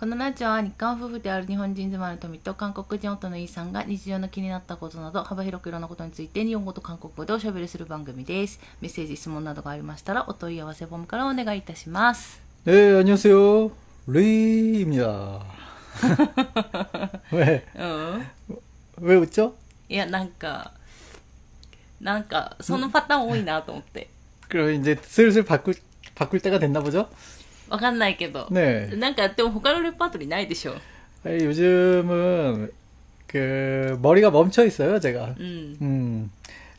このラジオは日韓夫婦である日本人妻の富と韓国人夫のイーさんが日常の気になったことなど幅広くいろんなことについて日本語と韓国語でおしゃべりする番組です。メッセージ、質問などがありましたらお問い合わせフォームからお願いいたします。 네, 안녕하세요. 리입니다. 왜? うん。 왜 웃죠? いや、なんか、なんか、そのパターン多いなと思って。 그럼 이제 슬슬 바꿀, 바꿀 때가 됐나 보죠? わかんないけど。ね.なんかでも他のレパートリーないでしょ。はい,요즘은 그 머리가 멈춰 있어 요, 제 가. うん。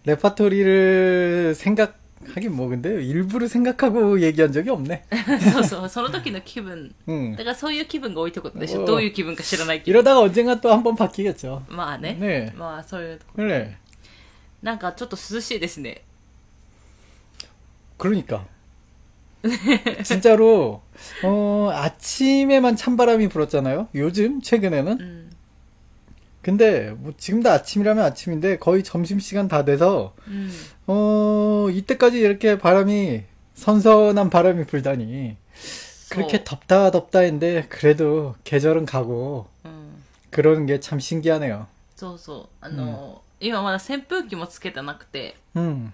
レパートリー를생각하긴 뭐 근데 일부러 생각하고 얘기한 적이 없 네. そうそう,その時の気分.うん。だからそういう気分が多いってことでしょ.どういう気分か知らないけど.이러다가 언젠가 또 한 번 바뀌겠 죠. まあね.ね.まあそういうとこ. 네. なんかちょっと涼しいですね.그러니 까. 진짜로, 어, 아침에만 찬바람이 불었잖아요? 요즘, 최근에는? うん。 근데, 뭐, 지금도 아침이라면 아침인데, 거의 점심시간 다 돼서, うん。 어, 이때까지 이렇게 바람이, 선선한 바람이 불다니, そう 그렇게 덥다 덥다 했는데, 그래도 계절은 가고, うん。 그러는 게 참 신기하네요. そうそう。あの、今まだ扇風機もつけてなくて、 음,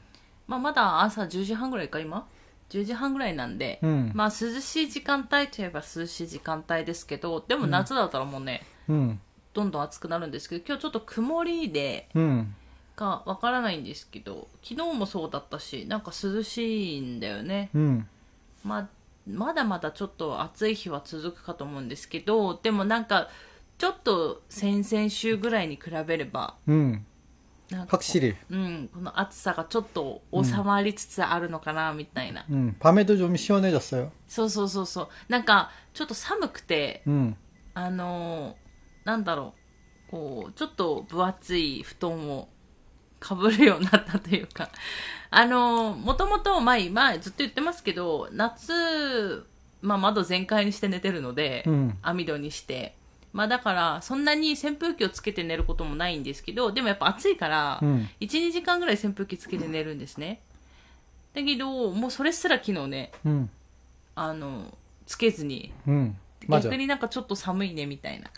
まあまだ朝10時半ぐらいか、今 10時半ぐらいなんで、うん、まあ涼しい時間帯といえば涼しい時間帯ですけどでも夏だったらもうね、うん、どんどん暑くなるんですけど今日ちょっと曇りで、かわからないんですけど昨日もそうだったしなんか涼しいんだよね、うん、まあ、まだまだちょっと暑い日は続くかと思うんですけどでもなんかちょっと先々週ぐらいに比べれば、うん、 확실히. うん、この暑さがちょっと収まりつつあるのかな、みたいな。 음, 밤에도 좀 시원해졌어요. そうそうそうそう。なんか、ちょっと寒くて、 음, あのーなんだろう、こう、ちょっと分厚い布団をかぶるようになったというか、あのーもともと、前、前ずっと言ってますけど、夏、まあ窓全開にして寝てるので、うん網戸にして、 まあだから、そんなに扇風機をつけて寝ることもないんですけど、でもやっぱ暑いから、1、2時間ぐらい扇風機つけて寝るんですね。だけど、もうそれすら昨日ね、あの、つけずに、逆になんかちょっと寒いねみたいな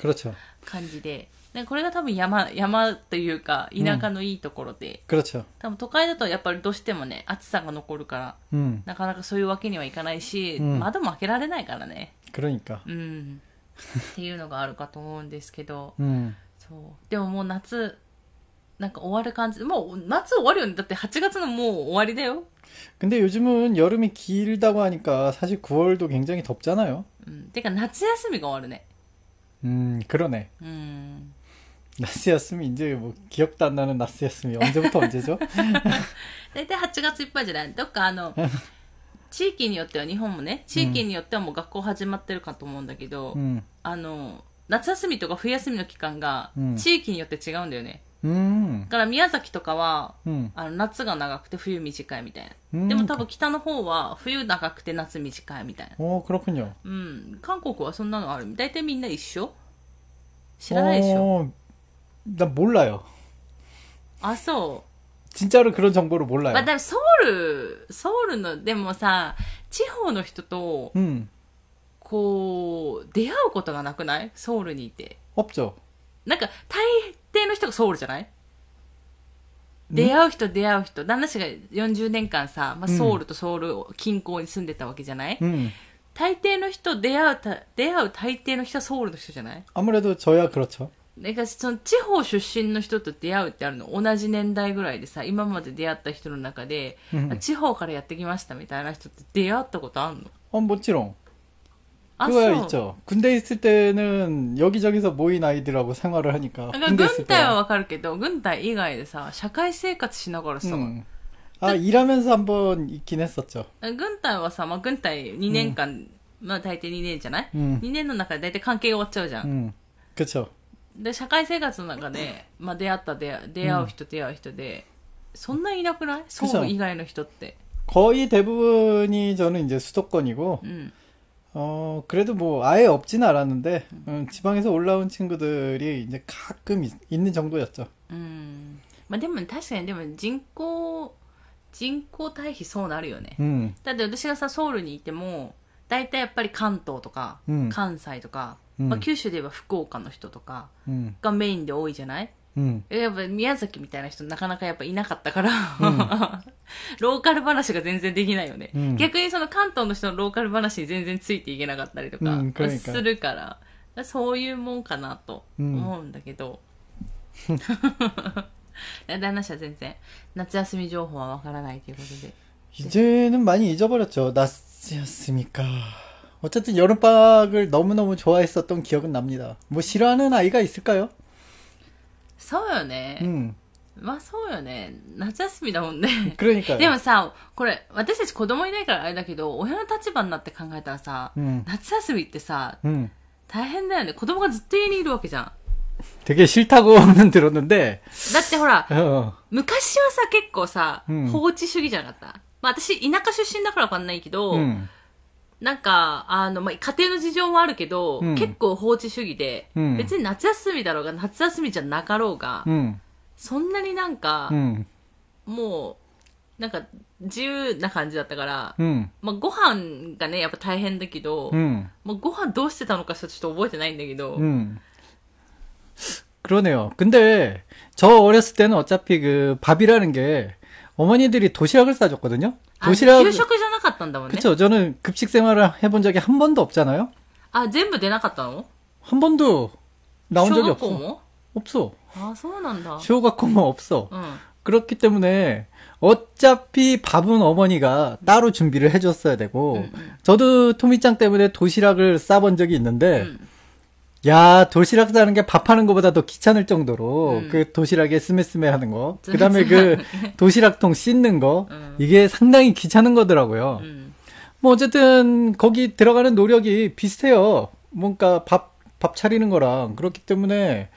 感じで。でこれが多分山、山というか、田舎のいいところで。うん、多分都会だとやっぱりどうしてもね、暑さが残るから、うん、なかなかそういうわけにはいかないし、うん、窓も開けられないからね。うん。っていうのがあるかと思うんですけど、 음, そう。でももう夏、なんか終わる感じ。もう夏終わるよね。だって8月のもう終わりだよ。 근데 요즘은 여름이 길다고 하니까 사실 9월도 굉장히 덥잖아요. うん。てか夏休みが終わるね。 음, 그러네. うん。 나스 야스미 이제 뭐 기억도 안 나는 나스 야스미 언제부터 언제죠? 大体8月いっぱいじゃないどっかあの、地域によっては、日本もね、地域によってはもう学校始まってるかと思うんだけど、 음, あの、夏休みとか冬休みの期間がうん、地域によって違うんだよね。 음, だから宮崎とかは、 음, あの夏が長くて冬短いみたいな。うんでも多分北の方は冬長くて夏短いみたいな。 어 그렇군요. うん。韓国はそんなのある。大体みんな一緒知らないでしょ 어, 난 몰라요. あ、そう。 진짜로 그런 정보를 몰라요. まあ、でもソウル、ソウルの、でもさ、地方の人と、 음, こう、出会うことがなくないソウルにいて。 없죠. なんか、大抵の人がソウルじゃない出会う人出会う人。旦那氏が40年間さ、まあ、うんソウルとソウル近郊に住んでたわけじゃない、 음, 大抵の人、出会うた、出会う大抵の人はソウルの人じゃない 아무래도 저야 그렇죠. なんかその地方出身の人と出会うってあるの同じ年代ぐらいでさ、今まで出会った人の中で、うんあ地方からやってきましたみたいな人って出会ったことあんの 어, 뭐지 롱. あ、 그거야 そう。 있죠. 군대 있을 때는 여기저기서 모인 아이들하고 생활을 하니까 なんか 군대 軍 있을 隊は 때. わかるけど、軍隊以外でさ、社会生活しながらさ、 음. 아 일하면서 한번 있긴 했었죠. 軍隊はさ、まあ、軍隊2年間、まあ大体2年じゃない、うん ?2 年の中で大体関係が終わっちゃうじゃん。 음, 그렇죠. で、社会生活の中で、まあ出会った出会出会う人、出会う人で、そんないなくないソウル以外の人って。 거의 대부분이 저는 이제 수도권이고 うん。 어 그래도 뭐 아예 없지는 않았는데 음, 지방에서 올라온 친구들이 이제 가끔 있, 있는 정도였죠. うん。まあでも確かにでも人口、人口対比そうなるよね。 음, だって私がさ、ソウルにいても、大体やっぱり関東とか、うん関西とか、 うんまあ、九州で言えば福岡の人とか 음, がメインで多いじゃない 음, やっぱ宮崎みたいな人なかなかやっぱいなかったから、ローカル話が全然できないよね、うん逆にその関東の人のローカル話に全然ついていけなかったりとかうん그러니까 するから、そういうもんかなと思うんだけど、いや旦那氏は全然夏休み情報はわからないということで 이제는 많이 잊어버렸죠. 낮이었으니까. 어쨌든 여름방학을 너무너무 좋아했었던 기억은 납니다. 뭐 싫어하는 아이가 있을까요? そうよね、 음, まあそうよね夏休みだもんね 그러니까요. でもさこれ私たち子供いないからあれだけど親の立場になって考えたらさ、 음, 夏休みってさ 음. 大変だよね子供がずっと家にいるわけじゃん 되게 싫다고는 들었는데, だってほら 어, 昔はさ結構さ、うん放置主義じゃなかったまあ私田舎出身だからわかんないけど、 음, なんか、あの、まあ、家庭の事情はあるけど、うん結構放置主義で、うん別に夏休みだろうが、夏休みじゃなかろうが、 음, そんなになんか、 음, もう、なんか、自由な感じだったから、 음, まあ、ご飯がね、やっぱ大変だけど、 음, まあ、ご飯どうしてたのかちょっと覚えてないんだけど、 음. 그러네요. 근데 저 어렸을 때는 어차피 그 밥이라는 게 어머니들이 도시락을 싸줬거든요. あ 도시락 給食じゃなかったんだもんね。 그쵸. 저는 급식 생활을 해본 적이 한 번도 없잖아요. あ、全部出なかったの 한 번도 나온 小 적이 学校 없어. も 없어. あ、そうなんだ。 쇼가코모 없어. うん。 그렇기 때문에 어차피 밥은 어머니가 따로 준비를 해줬어야 되고 음, 음. 저도 토미짱 때문에 도시락을 싸본 적이 있는데 うん。 야 도시락 싸는 게 밥하는 것보다 더 귀찮을 정도로 음. 그 도시락에 스매스매 하는 거. 그다음에 그 도시락통 씻는 거. 음. 이게 상당히 귀찮은 거더라고요. 음. 뭐 어쨌든 거기 들어가는 노력이 비슷해요. 뭔가 밥 밥 차리는 거랑. 그렇기 때문에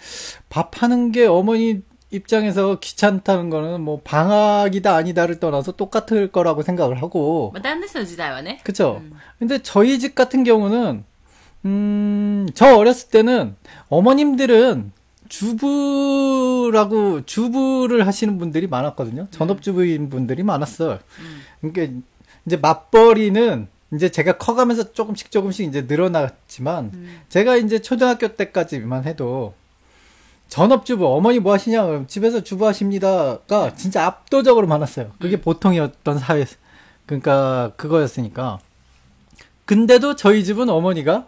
밥 하는 게 어머니 입장에서 귀찮다는 거는 뭐 방학이다 아니다를 떠나서 똑같을 거라고 생각을 하고. 뭐 다른 데서 지다요 네. 그쵸? 근데 저희 집 같은 경우는 음, 저 어렸을 때는 어머님들은 주부라고 주부를 하시는 분들이 많았거든요. 전업주부인 분들이 많았어요. うん。 그러니까 이제 맞벌이는 이제 제가 커가면서 조금씩 조금씩 이제 늘어났지만 음. 제가 이제 초등학교 때까지만 해도 전업주부 어머니 뭐 하시냐 그럼 집에서 주부하십니다가 진짜 압도적으로 많았어요. 그게 음. 보통이었던 사회 그러니까 그거였으니까 근데도 저희 집은 어머니가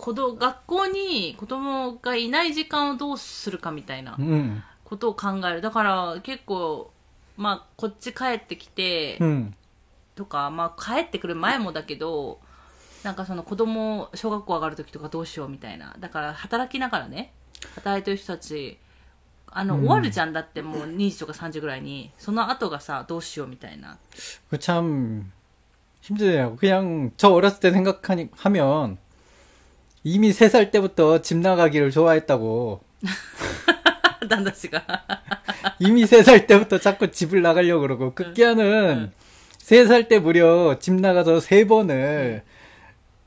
子供学校に子供がいない時間をどうするかみたいな 음, ことを考える。だから結構、まあこっち帰ってきて、 음, とか、まあ帰ってくる前もだけど、なんかその子供、小学校上がる時とかどうしようみたいな。だから働きながらね、働いてる人たち、あの、うん終わるじゃんだってもう2時とか3時ぐらいに、その後がさ、どうしようみたいな。 그 참 힘드네요. 그냥 저 어렸을 때 생각하니 하면 이미 3살 때부터 집 나가기를 좋아했다고 旦那氏が。 이미 3살 때부터 자꾸 집을 나가려고 그러고 급기야는 3살 때 무려 집 나가서 3번을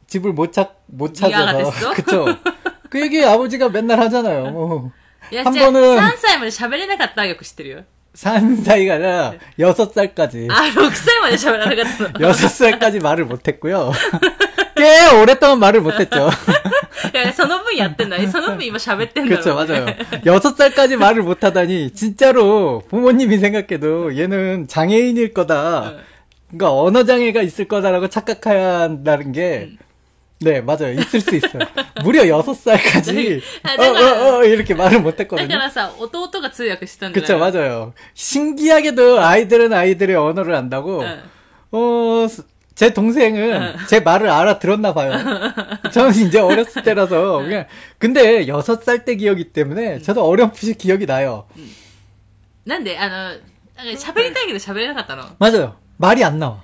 집을 못 찾, 못 미아가 찾아서 됐어? 그쵸? 그 얘기 아버지가 맨날 하잖아요. 뭐. いや、半じゃあ分3歳まで喋れなかったはよく知ってるよ。 산 사이가 아니라 6살까지 あ、6歳まで喋らなかったの。 6살까지 말을 못했고요. 꽤 오랫동안 말을 못했죠. いや、その分やってんだね。その分今喋ってんだろ 그렇죠, うね 맞아요. 6살까지 말을 못하다니 진짜로 부모님이 생각해도 얘는 장애인일 거다. 응. 그러니까 언어 장애가 있을 거다라고 착각해야 한다는 게 네, 맞아요. 있을 수 있어요. 무려 6살까지 아, 어, 내가- 어, 어, 이렇게 말을 だ 못했거든요. からさ、弟が通訳したんじゃない 그쵸, 맞아요. 신기하게도 아이들은 아이들의 언어를 안다고, うん。 어, 제 동생은 제 말을 알아들었나 봐요. 저는 이제 어렸을 때라서, 그냥, 근데 6살 때 기억이기 때문에 저도 어렴풋이 기억이 나요. なんで、あの、なんか喋りたいけど喋れなかったの 맞아요. 말이 안 나와.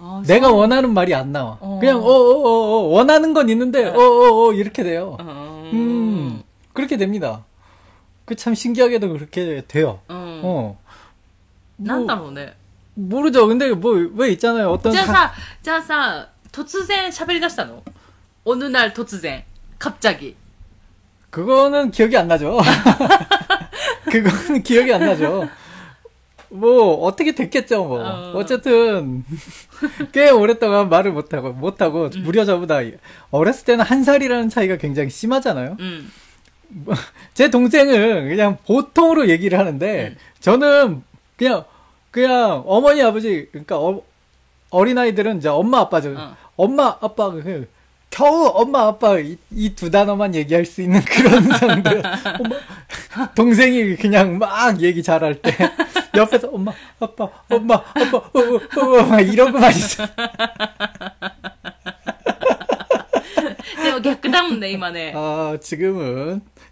あ 내가 원하는 말이 안 나와. 어. 그냥, 어, 어, 어, 어, 원하는 건 있는데, 어, 어, 어, 이렇게 돼요. うーん 음, 그렇게 됩니다. 그 참 신기하게도 그렇게 돼요. うん。 어. なんだ 뭐, ろうね。 모르죠. 근데 뭐 왜 있잖아요. 어떤 じゃあ 사- さ、じゃあさ、突然喋り出したの어느날突然。갑자기。 그거는 기억이 안 나죠. 그거는 기억이 안 나죠. 뭐 어떻게 됐겠죠 뭐 어. 어쨌든 꽤 오랫동안 말을 못하고 못하고 무려 저보다 어렸을 때는 한 살이라는 차이가 굉장히 심하잖아요 うん。 제 동생은 그냥 보통으로 얘기를 하는데 음. 저는 그냥 그냥 어머니 아버지 그러니까 어, 어린아이들은 이제 엄마 아빠죠 어. 엄마 아빠 그 겨우 엄마 아빠 이 두 단어만 얘기할 수 있는 그런 상들 엄마, 동생이 그냥 막 얘기 잘할 때 옆에서 엄마 아빠 엄마 아빠 어, 어, 어, 막 이러고만 있어 でも逆だもんね、今ね。 아 지금은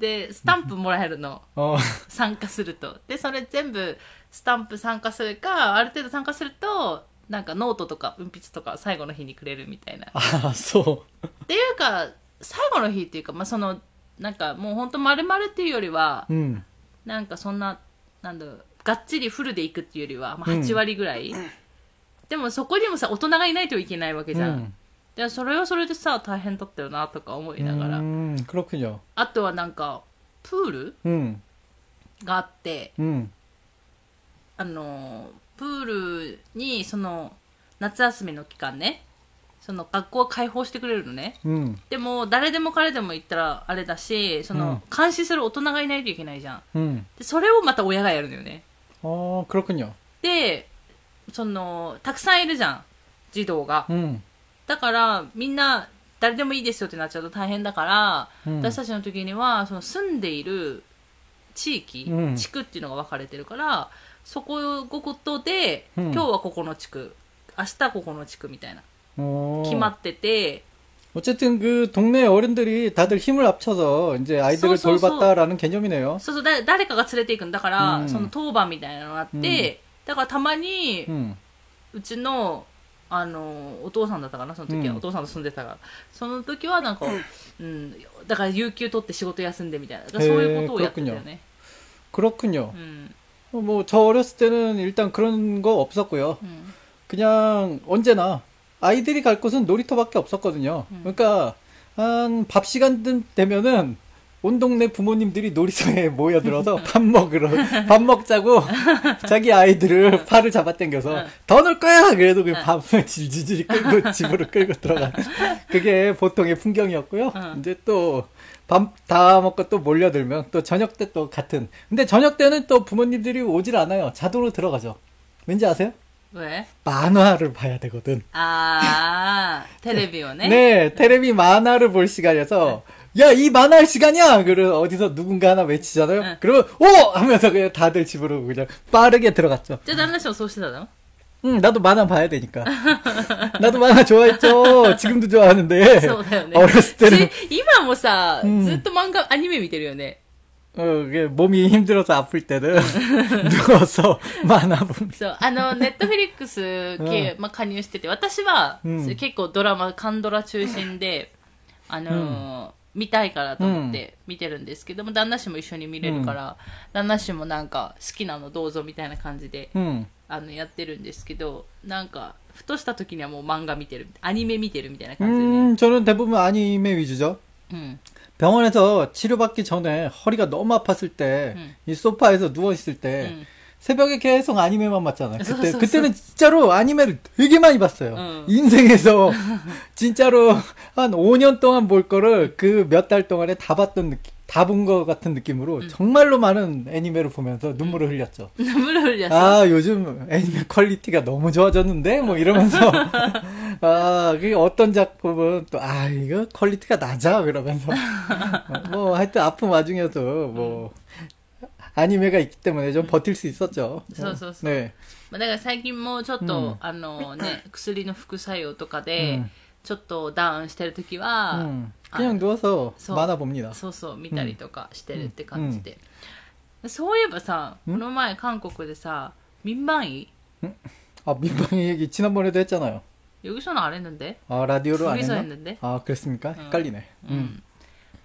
でスタンプもらえるの。参加すると。でそれ全部スタンプ参加するかある程度参加するとなんかノートとか鉛筆とか最後の日にくれるみたいな。ああそう。っていうか最後の日っていうかまあそのなんかもうほんと丸々っていうよりは、うん、なんかそんななんだろうがっちりフルでいくっていうよりは、まあ、8割ぐらい、うん、でもそこにもさ大人がいないといけないわけじゃん、うん。でそれはそれでさ、大変だったよなとか思いながら。 음, 그렇군요. あとはなんか、プール 응, があって、 응, あの、プールに、その、夏休みの期間ね、その学校を開放してくれるのね。 응, でも、誰でも彼でも行ったらあれだし、その、うん監視する大人がいないといけないじゃん。 응. で、それをまた親がやるのよね。 어, 그렇군요. で、その、たくさんいるじゃん。児童が。 응, だから、みんな、誰でもいいですよってなっちゃうと大変だから、うん私たちの時には、その住んでいる地域、うん地区っていうのが分かれてるから、そこごことで、うん今日はここの地区、明日ここの地区みたいな、 어. 決まってて、 어쨌든 그 동네 어른들이 다들 힘을 합쳐서 이제 아이들을 소, 소, 소. 돌봤다라는 개념이네요. そうそう、だ誰かが連れて行くんだから、うんその当番みたいなのがあって、だからたまに、 응, うちの、 あの、お父さんだったかな、その時は。うんお父さんと住んでたから。その時はなんか、うん、だから有給取って仕事休んでみたいな。だからそういうことをやってたよね。 그렇군요. うん。 뭐 저 어렸을 때는 일단 그런 거 없었고요. うん。 그냥 언제나 아이들이 갈 곳은 놀이터밖에 없었거든요. 음. 그러니까 한 밥 시간 되면은 온 동네 부모님들이 놀이터에 모여들어서 밥 먹으러 밥 먹자고 자기 아이들을 팔을 잡아당겨서 더 놀 거야! 그래도 그 밥을 질질질 끌고 집으로 끌고 들어가. 그게 보통의 풍경이었고요. 이제 또 밥 다 먹고 또 몰려들면 또 저녁 때 또 같은. 근데 저녁 때는 또 부모님들이 오질 않아요. 자동으로 들어가죠. 왠지 아세요? 왜? 만화를 봐야 되거든. 아, 테레비오네? 네, 테레비 만화를 볼 시간이어서 네. 야, 이 만화 할 시간이야! 그래서 어디서 누군가 하나 외치잖아요? 응. 그러면, 오! 하면서 그냥 다들 집으로 그냥 빠르게 들어갔죠. じゃあ旦那氏もそうしてたの 응, 나도 만화 봐야 되니까. 나도 만화 좋아했죠. 지금도 좋아하는데. そうだよね。 어렸을 때는, し今もさ、うんずっと漫画、アニメ見てるよね。 어, 그게 몸이 힘들어서 아플 때는 누워서 만화 봅니다. そう、あの、ネットフィリックス系、まあ、加入してて、私は、うん結構ドラマ、カンドラ中心で、あのー 見たいからと思って見てるんですけども、旦那氏も一緒に見れるから、旦那氏もなんか好きなのどうぞみたいな感じで、 응. あの、やってるんですけど、なんか、ふとした時にはもう漫画見てる、アニメ見てるみたいな感じでね。 음, 저는 대부분 아니메 위주죠. 음. 병원에서 치료받기 전에 허리가 너무 아팠을 때, 음. 이 소파에서 누워있을 때, 음. 새벽에 계속 아니메만 봤잖아요. 그때. 그때는 진짜로 아니메를 되게 많이 봤어요. 응. 인생에서 진짜로 한 5년 동안 볼 거를 그 몇 달 동안에 다 봤던 느낌, 다 본 것 같은 느낌으로 음. 정말로 많은 애니메를 보면서 눈물을 흘렸죠. 눈물을 흘렸어. 아, 요즘 애니메 퀄리티가 너무 좋아졌는데? 뭐 이러면서. 아, 그 어떤 작품은 또, 아, 이거 퀄리티가 낮아. 그러면서. 뭐, 하여튼 아픈 와중에도 뭐, 아니메가 있기 때문에 좀 버틸 수 있었죠. そうそうそう 네. まあだから最近もちょっと、うんあのね、薬の副作用とかで、うんちょっとダウンしてる時は、 음, 그냥 누워서 소- 만화 봅니다. そうそう見たりとかしてるって感じで、そういえばさ、この前韓国でさ民番医 아, 민방위 얘기 지난번에도 했잖아요. 여기서는 안 했는데 아, 라디오로 안 둘이서 했나? 했는데 아, 그랬습니까? 헷갈리네. う 음. ん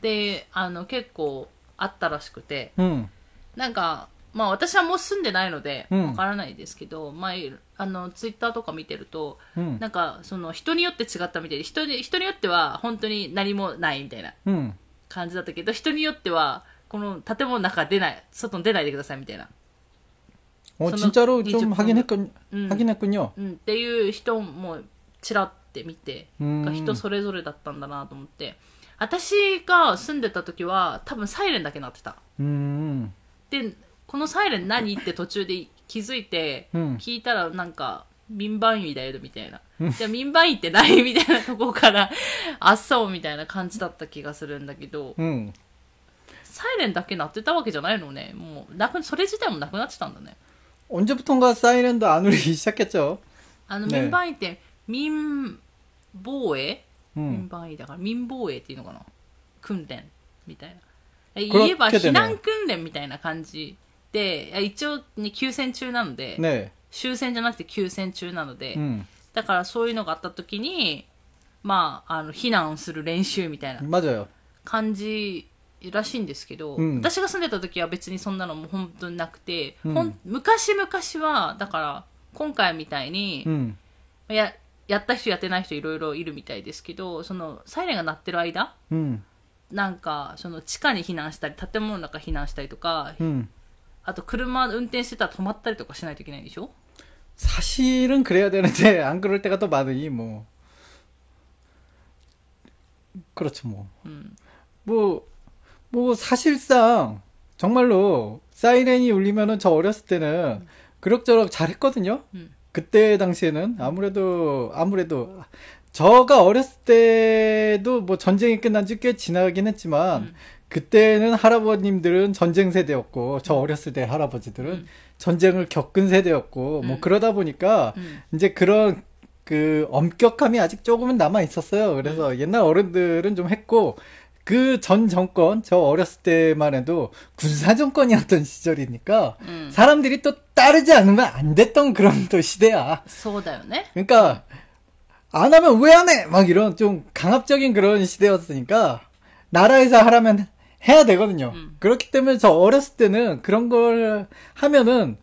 であの結構あったらしくて 음. なんかまあ私はもう住んでないのでうんわからないですけど、まあいあのツイッターとか見てると 음. なんかその人によって違ったみたいで人に人によっては本当に何もないみたいな 음. 感じだったけど人によってはこの建物の中出ない外に出ないでくださいみたいな、 어, 저는 진짜로 이제 좀 하긴 했군, 음. 하긴 했군요. うん、っていう人もちらって見て、うん人それぞれだったんだなと思って私が住んでた時は多分サイレンだけ鳴ってた 음. でこのサイレン何って途中で気づいて、うん聞いたらなんか民番医だよみたいな、じゃあ民番医って何みたいなとこからあそうみたいな感じだった気がするんだけど 음. サイレンだけ鳴ってたわけじゃないのねもうなくそれ自体もなくなってたんだね 언제부턴가 사이렌도 안 울리기 시작했죠. あのね民番医って民防衛、民 음. 番医だから民防衛っていうのかな訓練みたいなえこれ 言えば避難訓練みたいな感じで、一応、ね、休戦中なので、ね、終戦じゃなくて休戦中なので、うん、だからそういうのがあった時に、まあ、あの避難する練習みたいな感じらしいんですけど、うん、私が住んでた時は別にそんなのも本当になくて、うん、昔々はだから今回みたいに、ややった人やってない人いろいろいるみたいですけどそのサイレンが鳴ってる間、 なんかその地下に避難したり建物の中避難したりとか 음. あと車運転してたら止まったりとかしないといけないでしょ 사실은 그래야 되는데 안 그럴 때가 더 많으니 뭐 그렇죠 뭐. 음. 뭐, 뭐 사실상 정말로 사이렌이 울리면은 저 어렸을 때는 그럭저럭 잘했거든요. 음. 그때 당시에는 아무래도 아무래도 저가 어렸을 때도 뭐 전쟁이 끝난 지 꽤 지나긴 했지만 음. 그때는 할아버님들은 전쟁 세대였고 저 음. 어렸을 때 할아버지들은 음. 전쟁을 겪은 세대였고 뭐 음. 뭐 그러다 보니까 음. 이제 그런 그 엄격함이 아직 조금은 남아 있었어요. 그래서 음. 옛날 어른들은 좀 했고 그 전 정권 저 어렸을 때만 해도 군사 정권이었던 시절이니까 음. 사람들이 또 따르지 않으면 안 됐던 그런 또 시대야. 그러니까 안 하면 왜 안 해? 막 이런 좀 강압적인 그런 시대였으니까 나라에서 하라면 해야 되거든요. 음. 그렇기 때문에 저 어렸을 때는 그런 걸 하면은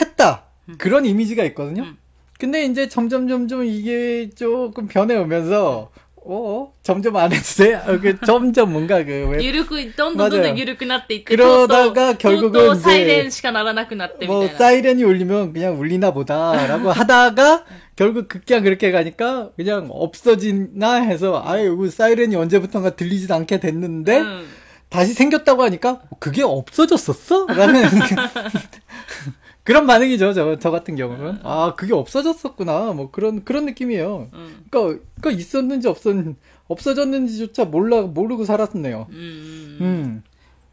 했다. 그런 이미지가 있거든요. 음. 근데 이제 점점 점점 이게 조금 변해오면서 어 점점 안 해도 돼. 어, 그 점점 뭔가 그 왜 ゆるくどんどんどんど 맞아요 ん緩くなっていって 그러다가 とうとう 결국은 とうサイ 이제 レンしかならなくなってみた 뭐 いな 사이렌이 울리면 그냥 울리나 보다라고 하다가 결국 극기야 그렇게 가니까 그냥 없어지나 해서 아예 이거 사이렌이 언제부턴가 들리지도 않게 됐는데 うん 다시 생겼다고 하니까 그게 없어졌었어? 라는 그런 반응이죠. 저, 저 같은 경우는 아 그게 없어졌었구나 뭐 그런 그런 느낌이에요. うん 그러니까, 그러니까 있었는지 없었 없어졌는지조차 몰라 모르고 살았네요. うんうんうん、 음,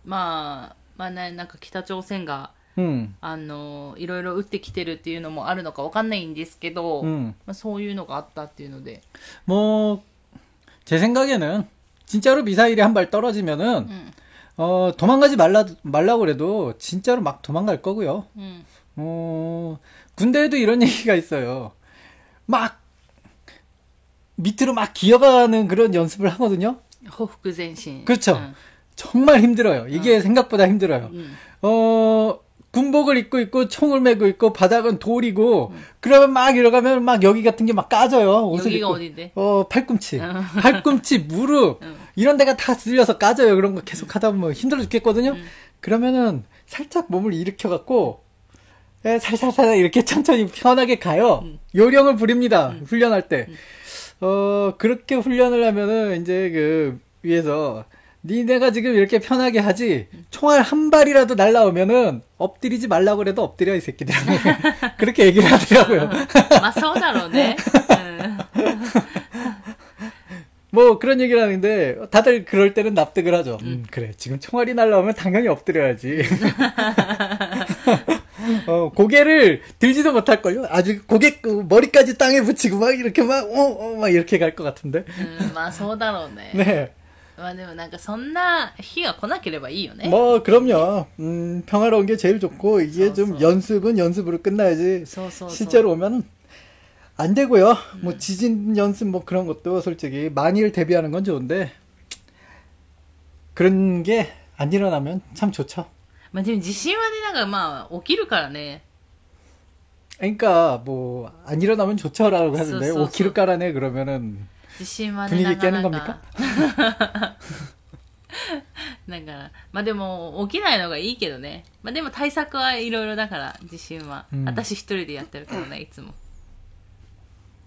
まあまあねなんか北朝鮮が 음, あのいろいろ撃ってきてるっていうのもあるのかわかんないんですけど、 음. まあ、そういうのがあったっていうので、 뭐, 제 생각에는, 진짜로 미사일이 한 발 떨어지면은, うん、 어, 도망가지 말라, 말라고 그래도, 진짜로 막 도망갈 거고요. うん、 어, 군대에도 이런 얘기가 있어요. 막 밑으로 막 기어가는 그런 연습을 하거든요. 호흡구전신. 그렇죠. 어. 정말 힘들어요. 이게 어. 생각보다 힘들어요. 음. 어, 군복을 입고 있고 총을 메고 있고 바닥은 돌이고 음. 그러면 막 이러가면 막 여기 같은 게 막 까져요. 옷을 여기가 입고. 어딘데? 어 팔꿈치, 어. 팔꿈치, 무릎 어. 이런 데가 다 들려서 까져요. 그런 거 계속 하다 보면 힘들어 죽겠거든요. 음. 그러면은 살짝 몸을 일으켜 갖고 예, 살살살 이렇게 천천히 편하게 가요. 음. 요령을 부립니다. 음. 훈련할 때. 음. 어, 그렇게 훈련을 하면은 이제 그 위에서 니네가 지금 이렇게 편하게 하지 음. 총알 한 발이라도 날라오면은 엎드리지 말라고 그래도 엎드려 이 새끼들 그렇게 얘기를 하더라고요. 어, 맞서다로네. 음. 뭐 그런 얘기를 하는데 다들 그럴 때는 납득을 하죠. 음. 그래 지금 총알이 날라오면 당연히 엎드려야지. 어, 고개를 들지도 못할걸요? 아주 고개, 그 머리까지 땅에 붙이고 막 이렇게 막, 어, 어, 막 이렇게 갈 것 같은데. うん、まあそうだろうね。 네. まあでもなんかそんな日が来なければいいよね。 뭐, 그럼요. 음, 평화로운 게 제일 좋고, 이게 좀 써, 써. 연습은 연습으로 끝나야지. そうそうそう。 실제로 오면은 안 되고요. 뭐 지진 연습 뭐 그런 것도 솔직히 만일 대비하는 건 좋은데, 그런 게 안 일어나면 참 좋죠. まあでも地震はね、なんかまあ起きるからね。 그러니까 뭐 안 일어나면 좋죠라고 하는데 써, 써, 써. 오키를 깔아내 그러면은 地震はね、 분위기 なか 깨는 な 겁니까? か。だから、まあでも起きないのがいいけどね。まあでも対策はいろいろだから、地震は。うん私一人でやってるからね、いつも。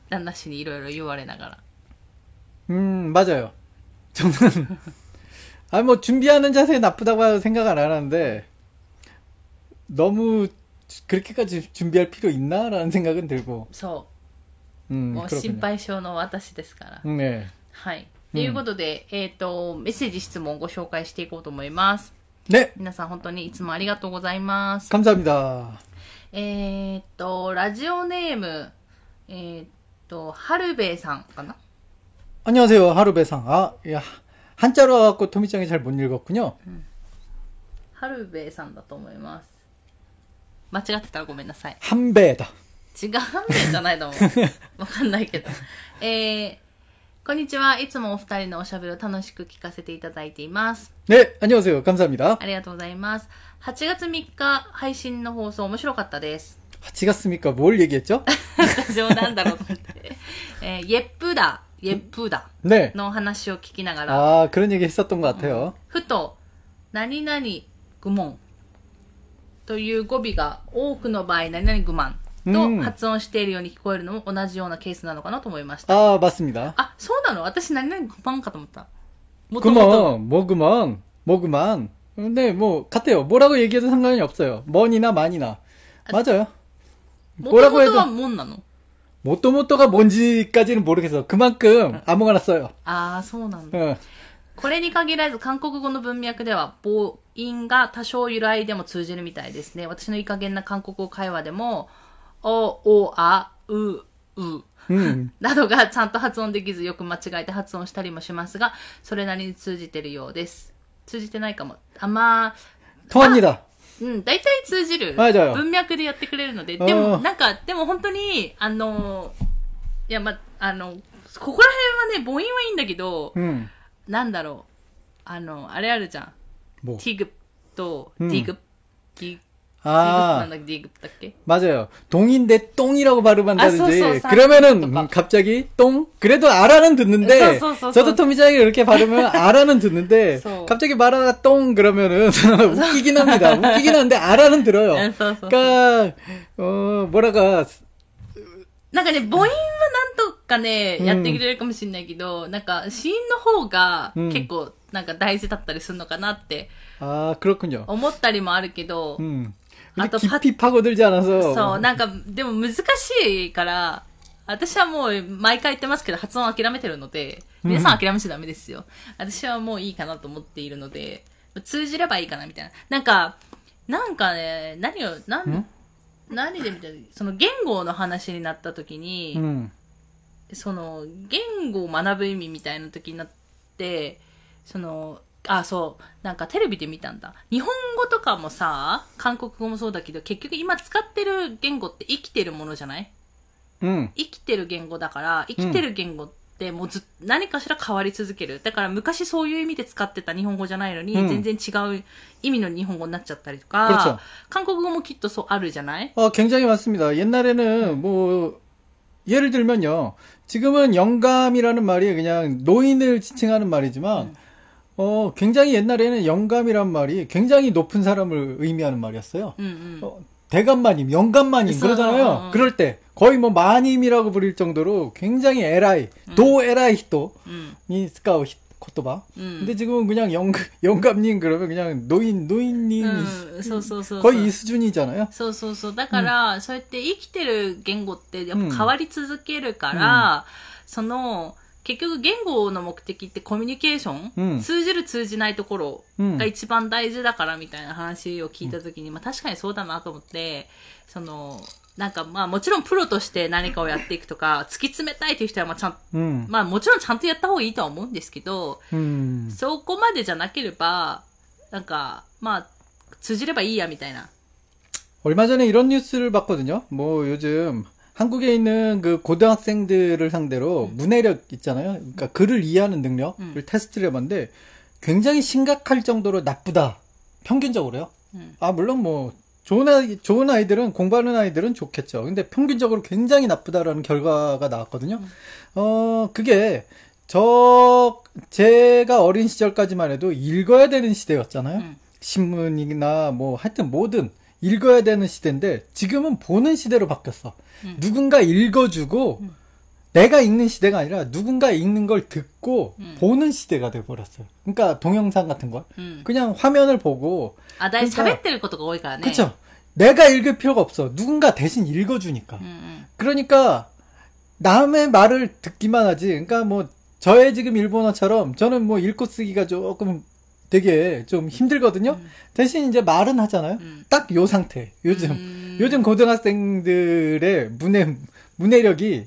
旦那氏にいろいろ言われながら。 음 맞아요. 저는 아 뭐 준비하는 자세 나쁘다고 생각 안 하는데 너무 그렇게까지 준비할 필요 있나라는 생각은 들고 そ 음 う。もう心 그렇군요. 配性の私ですから。 네. はい。ということで、えっ、と、メッセージ、質問をご紹介していこうと思います。 네 皆さん本当にいつもありがとうございます。 감사합니다. えっと、ラジオネーム、えっと、はるべいさんかな 안녕하세요 하루배상. 아 야, 한자로 와갖고 토미짱이 잘 못 읽었군요. はるべいさんだと思います。 間違ってたらごめんなさい。 한배다. 違うはんべいじゃないと思う。わかんないけど。えー、こんにちは。いつもお二人のおしゃべりを楽しく聞かせていただいています。 네 안녕하세요 감사합니다. ありがとうございます。8月3日配信の放送面白かったです。 같이 갔습니까? 뭘 얘기했죠? 冗談だろうと思って。えー、イェップダ、イェップダ 네. の話を聞きながら、 아 그런 얘기 했었던 것 같아요. ふと、何々グモン という語尾が多くの場合、何々グマンうんと発音しているように聞こえるのも同じようなケースなのかなと思いました。 아 맞습니다. あ、そうなの私何々グマンかと思った。もともと。 그만, 뭐 그만, 뭐 그만. 근데 뭐 같아요. 뭐라고 얘기해도 상관이 없어요. 뭐니나 많이나. 맞아요. もと 뭐라고 もとは 해도 もんなの 모토모토가 뭔지까지는 모르겠어. 그만큼 아무거나 써요. ああ、そうなんだ。 어. これに限らず韓国語の文脈では母音が多少由来でも通じるみたいですね。私のいい加減な韓国語会話でも、お、お、あ、う、う、うん、などがちゃんと発音できずよく間違えて発音したりもしますが、それなりに通じてるようです。通じてないかも。あ、まあ。とわにだ。うん、大体通じる。文脈でやってくれるので。でも、なんか、でも本当に、あの、いや、ま、あの、ここら辺はね、母音はいいんだけど、うん なんだろう。あの、あれあるじゃん。 뭐. ティグとうんディグ。ディグ。 아, なんだっけ、ディグだっけ 맞아요. 동인데 똥이라고 발음한다든지. 아, 쏘, 쏘, 그러면은 쏘. 음, 갑자기 똥? 그래도 알아는 듣는데. 쏘, 쏘, 쏘, 저도 쏘. 토미짱이 그렇게 발음을 알아는 듣는데. 쏘. 갑자기 말하다가 똥 그러면은 웃기긴 합니다. 웃기긴 한데 알아는 들어요. うんそうそう。 그러니까 어 뭐라가 なんかね、母音はなんと かね、うんやってくれるかもしれないけど、なんか、子音の方がうん結構、なんか大事だったりするのかなって 아 그렇군요. 思ったりもあるけど、 음. 아, 근데 또 파- 깊이 파고들지 않아서 そう、なんか、でも難しいから、私はもう毎回言ってますけど、発音諦めてるので、皆さん諦めちゃダメですよ。私はもういいかなと思っているので、通じればいいかなみたいな。なんか、なんかね、何を、なんん、何で見たその言語の話になった時に、 음. その言語を学ぶ意味みたいな時になってそのあそうなんかテレビで見たんだ日本語とかもさ韓国語もそうだけど結局今使ってる言語って生きてるものじゃない 음. 生きてる言語だから生きてる言語ってもうず何かしら変わり続けるだから昔そういう意味で使ってた日本語じゃないのに、うん全然違う意味の日本語になっちゃったりと 그렇죠 か韓国語もきっとそうあるじゃない 어, 굉장히 많습니다. 옛날에는 뭐 예를 들면요. 지금은 영감이라는 말이 그냥 노인을 지칭하는 말이지만 네. 어, 굉장히 옛날에는 영감이란 말이 굉장히 높은 사람을 의미하는 말이었어요. 음, 음. 어, 대감마님, 영감마님 있어요. 그러잖아요. 어. 어. 그럴 때 거의 뭐 마님이라고 부릴 정도로 굉장히 에라이, 음. 도 에라이 히토, 음. 니스카오 히토 토바. うん。 근데 지금은 그냥 영 영감님 그러면 그냥 노인 노인님 うん、そうそうそうそう。 거의 이 수준이잖아요. そうそうそう。だから、そうやって生きてる言語ってやっぱ変わり続けるから、その、結局言語の目的ってコミュニケーション、うん通じる通じないところうんが一番大事だからみたいな話を聞いたときに、まあ確かにそうだなと思って、その、 なんかまあもちろんプロとして何かをやっていくとか、突き詰めたいという人はまあちゃん、 음. まあもちろんちゃんとやった方がいいとは思うんですけど、 음. そこまでじゃなければ、なんか、まあ、通じればいいやみたいな。 얼마 전에 이런 뉴스를 봤거든요. 뭐 요즘 한국에 있는 그 고등학생들을 상대로 문해력 있잖아요. 그러니까 글을 이해하는 능력을 음. 테스트를 해봤는데 굉장히 심각할 정도로 나쁘다. 평균적으로요. 음. 아 물론 뭐 좋은 아이 좋은 아이들은 공부하는 아이들은 좋겠죠. 근데 평균적으로 굉장히 나쁘다라는 결과가 나왔거든요. 어 그게 저 제가 어린 시절까지만 해도 읽어야 되는 시대였잖아요. 음. 신문이나 뭐 하여튼 뭐든 읽어야 되는 시대인데 지금은 보는 시대로 바뀌었어. 음. 누군가 읽어주고 내가 읽는 시대가 아니라 누군가 읽는 걸 듣고 음. 보는 시대가 돼버렸어요. 그러니까 동영상 같은 걸 음. 그냥 화면을 보고 아나 그러니까, 자백될 것도 거기가 안 해. 그쵸. 내가 읽을 필요가 없어. 누군가 대신 읽어주니까. 음, 음. 그러니까 남의 말을 듣기만 하지. 그러니까 뭐 저의 지금 일본어처럼 저는 뭐 읽고 쓰기가 조금 되게 좀 힘들거든요. 음. 대신 이제 말은 하잖아요. 음. 딱요 상태. 요즘 음. 요즘 고등학생들의 문해 문해력이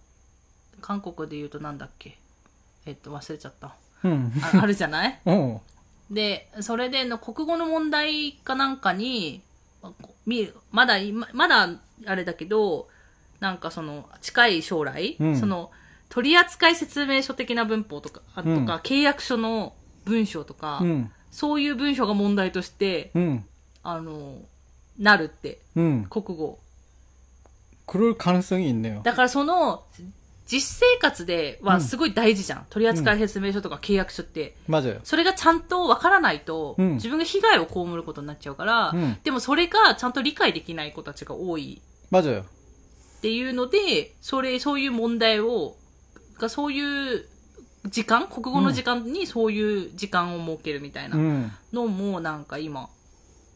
韓国で言うとなんだっけえっと、忘れちゃった。 음, ああるじゃない 어, で、それでの国語の問題かなんかに、まみまだ今、まだあれだけど、なんかその近い将来、うんその取扱説明書的な文法とか、あとか、うん契約書の文章とか、 음, そういう文章が問題として、 음, あの、なるって、 음. 国語。 그럴 가능성이 있네요. だからその、 実生活ではすごい大事じゃん。取扱説明書とか契約書って。まず。それがちゃんとわからないと、自分が被害を被ることになっちゃうから、でもそれがちゃんと理解できない子たちが多い。まず。っていうので、それ、そういう問題を、がそういう時間、国語の時間にそういう時間を設けるみたいなのもなんか今、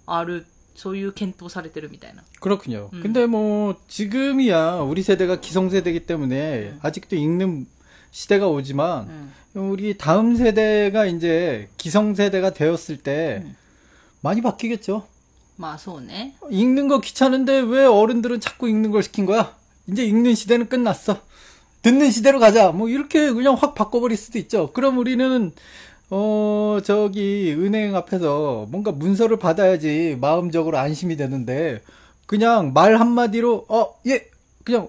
あるそういう検討されてるみたいな。 그렇군요. 음. 근데 뭐 지금이야 우리 세대가 기성세대이기 때문에 아직도 읽는 시대가 う 오지만 ん。 우리 다음 세대가 이제 기성세대가 되었을 때 음. 많이 바뀌겠죠. まあそうね。 읽는 거 귀찮은데 왜 어른들은 자꾸 읽는 걸 시킨 거야? 이제 읽는 시대는 끝났어. 듣는 시대로 가자. 뭐 이렇게 그냥 확 바꿔버릴 수도 있죠. 그럼 우리는 어, 저기, 은행 앞에서 뭔가 문서를 받아야지 마음적으로 안심이 되는데, 그냥 말 한마디로, 어, 예! 그냥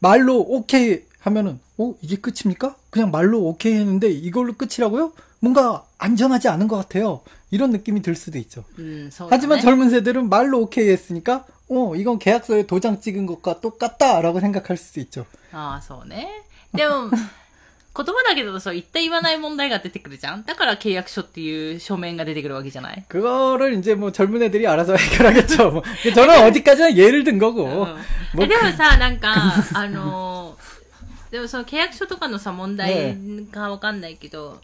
말로 오케이 하면은, 어, 이게 끝입니까? 그냥 말로 오케이 했는데 이걸로 끝이라고요? 뭔가 안전하지 않은 것 같아요. 이런 느낌이 들 수도 있죠. 음, 하지만 젊은 세대들은 말로 오케이 했으니까, 어, 이건 계약서에 도장 찍은 것과 똑같다라고 생각할 수도 있죠. 아, 서운해. 네, 言葉だけだとそう、言った言わない問題が出てくるじゃん。だから契約書っていう書面が出てくるわけじゃない 그거를 이제 뭐 젊은 애들이 알아서 해결하겠죠. 뭐. 저는 어디까지나 예를 든 거고. うん 뭐 えでもさ、なんか、あのー、でもその契約書とかのさ、問題かわかんないけど、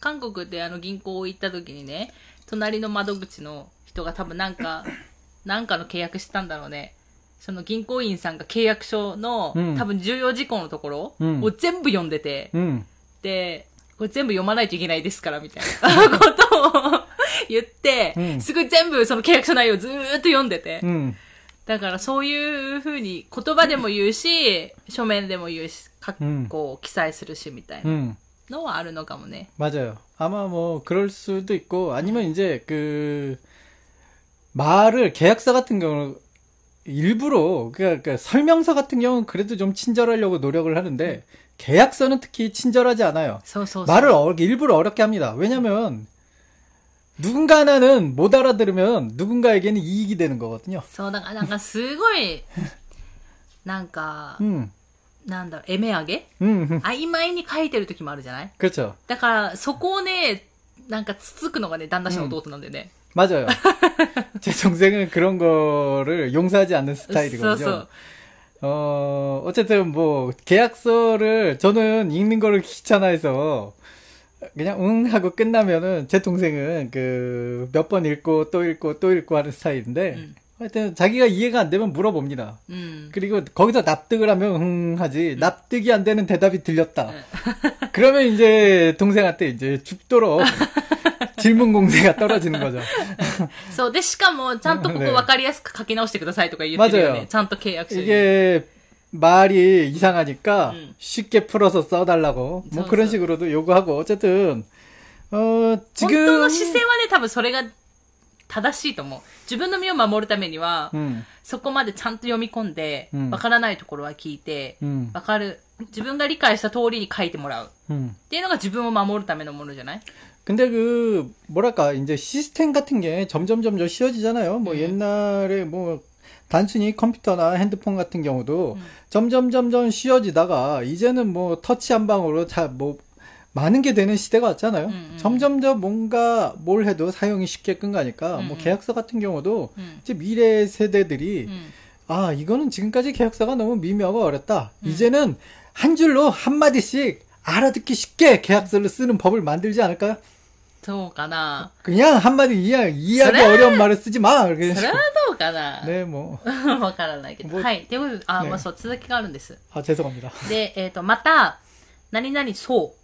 韓国であの銀行行った時にね、隣の窓口の人が多分なんか、なんかの契約してたんだろうね。 その銀行員さんが契約書の、うん多分重要事項のところうんを全部読んでて、 음, で、これ全部読まないといけないですから、みたいなことを言って、うんすごい全部その契約書内容をずーっと読んでて、 음, だからそういう風に言葉でも言うし、書面でも言うし、かうんこう記載するしみたいな。 음. のはあるのかもね。 맞아요. 아마 뭐 그럴 수도 있고 아니면 이제 그 말을 계약서 같은 경우 일부러 그러니까, 그러니까 설명서 같은 경우는 그래도 좀 친절하려고 노력을 하는데 계약서는 특히 친절하지 않아요. そうそうそう。 말을 어, 일부러 어렵게 합니다. 왜냐면 누군가 하나는 못 알아들으면 누군가에게는 이익이 되는 거거든요. そう、だからなんかすごい、なんか、 음, なんだろう、エメ上げ 음, 음, 曖昧に書いてる時もあるじゃない 그렇죠. だから、そこをね、なんかつつくのがね、旦那氏の弟なんだよね。 맞아요. 제 동생은 그런 거를 용서하지 않는 스타일이거든요. 어, 어쨌든 뭐, 계약서를 저는 읽는 거를 귀찮아해서 그냥 응 하고 끝나면은 제 동생은 그 몇 번 읽고 또 읽고 또 읽고 하는 스타일인데 음. 하여튼 자기가 이해가 안 되면 물어봅니다. 음. 그리고 거기서 납득을 하면 응 하지 음. 납득이 안 되는 대답이 들렸다. 네. 그러면 이제 동생한테 이제 죽도록 질문 공세가 떨어지는 거죠. そう。で、しかも、ちゃんとここね分かりやすく書き直してくださいとか言ってるよ 맞아요 ね。ちゃんと契約書に。 이게 말이 이상하니까 음. 쉽게 풀어서 써달라고 뭐 저, 그런 저. 식으로도 요구하고 어쨌든 어 本当 지금 の姿勢はね、多分それが正しいと思う。自分の身を守るためには、 음, そこまでちゃんと読み込んで、うんわからないところは聞いて、 음, わかる、自分が理解した通りに書いてもらう。 음. っていうのが自分を守るためのものじゃない 근데 그 뭐랄까 이제 시스템 같은 게 점점 점점 쉬워지잖아요. 뭐 음. 옛날에 뭐 단순히 컴퓨터나 핸드폰 같은 경우도 음. 점점 점점 쉬워지다가 이제는 뭐 터치 한 방으로 잘뭐 많은 게 되는 시대가 왔잖아요. 음, 음. 점점 더 뭔가 뭘 해도 사용이 쉽게 끝가니까 음, 뭐 음. 계약서 같은 경우도 이제 미래 세대들이 아 이거는 지금까지 계약서가 너무 미묘하고 어렵다. 이제는 한 줄로 한 마디씩 알아듣기 쉽게 계약서를 쓰는 법을 만들지 않을까요? そうかな。 그냥 한마디 이해, 이해하기 그래? 어려운 말을 쓰지 마. そ 그래서 れはどうかな。 네, 뭐. わからないけど。もうはい。ということで、あ、ねまあそう、続きがあるんです。 아, 죄송합니다. で、えっ、と、また、何々そう。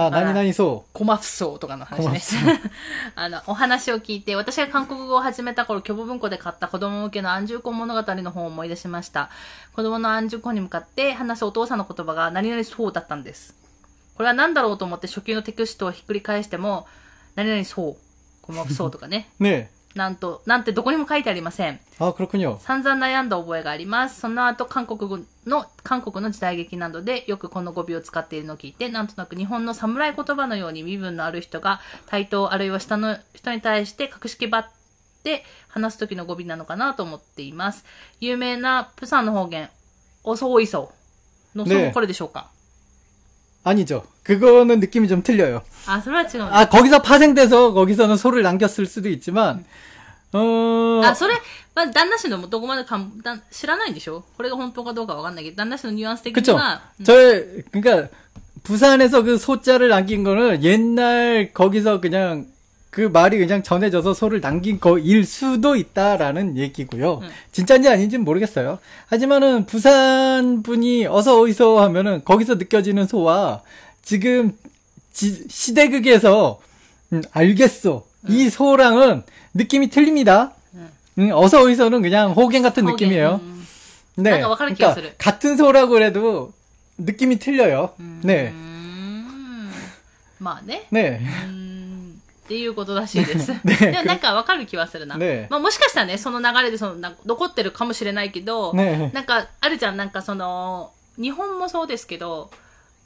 아, 나니나니소. コマフソーとかの話ね。あの、お話を聞いて、私が韓国語を始めた頃、虚母文庫で買った子供向けの安住婚物語の本を思い出しました。子供の安住婚に向かって話すお父さんの言葉が何々そうだったんです。これは何だろうと思って初級のテクストをひっくり返しても、 何々そう、コマフソーとかね。 네. なんと、なんてどこにも書いてありません。 아, 그렇군요. 散々悩んだ覚えがあります。その後、韓国語の、韓国の時代劇などでよくこの語尾を使っているのを聞いて、なんとなく日本の侍言葉のように身分のある人が対等あるいは下の人に対して格式ばって話す時の語尾なのかなと思っています。有名なプサンの方言、おそおいその、そねのこれでしょうか、 아니죠. 그거는 느낌이 좀 틀려요. あ、それは違うんだ。 아, 거기서 파생돼서 거기서는 소를 남겼을 수도 있지만, 어, あ、それ、まあ、旦那氏のどこまでかんだ知らないんでしょこれが本当かどうかわかんないけど、旦那氏のニュアンス的に 그쵸. は、 저의, 그니까, 부산에서 그 소자를 남긴 거는 옛날 거기서 그냥 그 말이 그냥 전해져서 소를 남긴 거일 수도 있다라는 얘기고요. 음. 진짜인지 아닌지는 모르겠어요. 하지만은 부산 분이 어서 어디서 하면은 거기서 느껴지는 소와 지금 지, 시대극에서 음, 알겠어 음. 이 소랑은 느낌이 틀립니다. 음, 어서 어디서는 그냥 호갱 같은 호갱. 느낌이에요. 네, 그러니까 같은 소라고 해도 느낌이 틀려요. 네. 네. うーんっていうことらしいです。ねでもなんかわかる気はするな。ねまあもしかしたらね、その流れでそのな残ってるかもしれないけど、 네. なんかあるじゃん、なんかその、日本もそうですけど、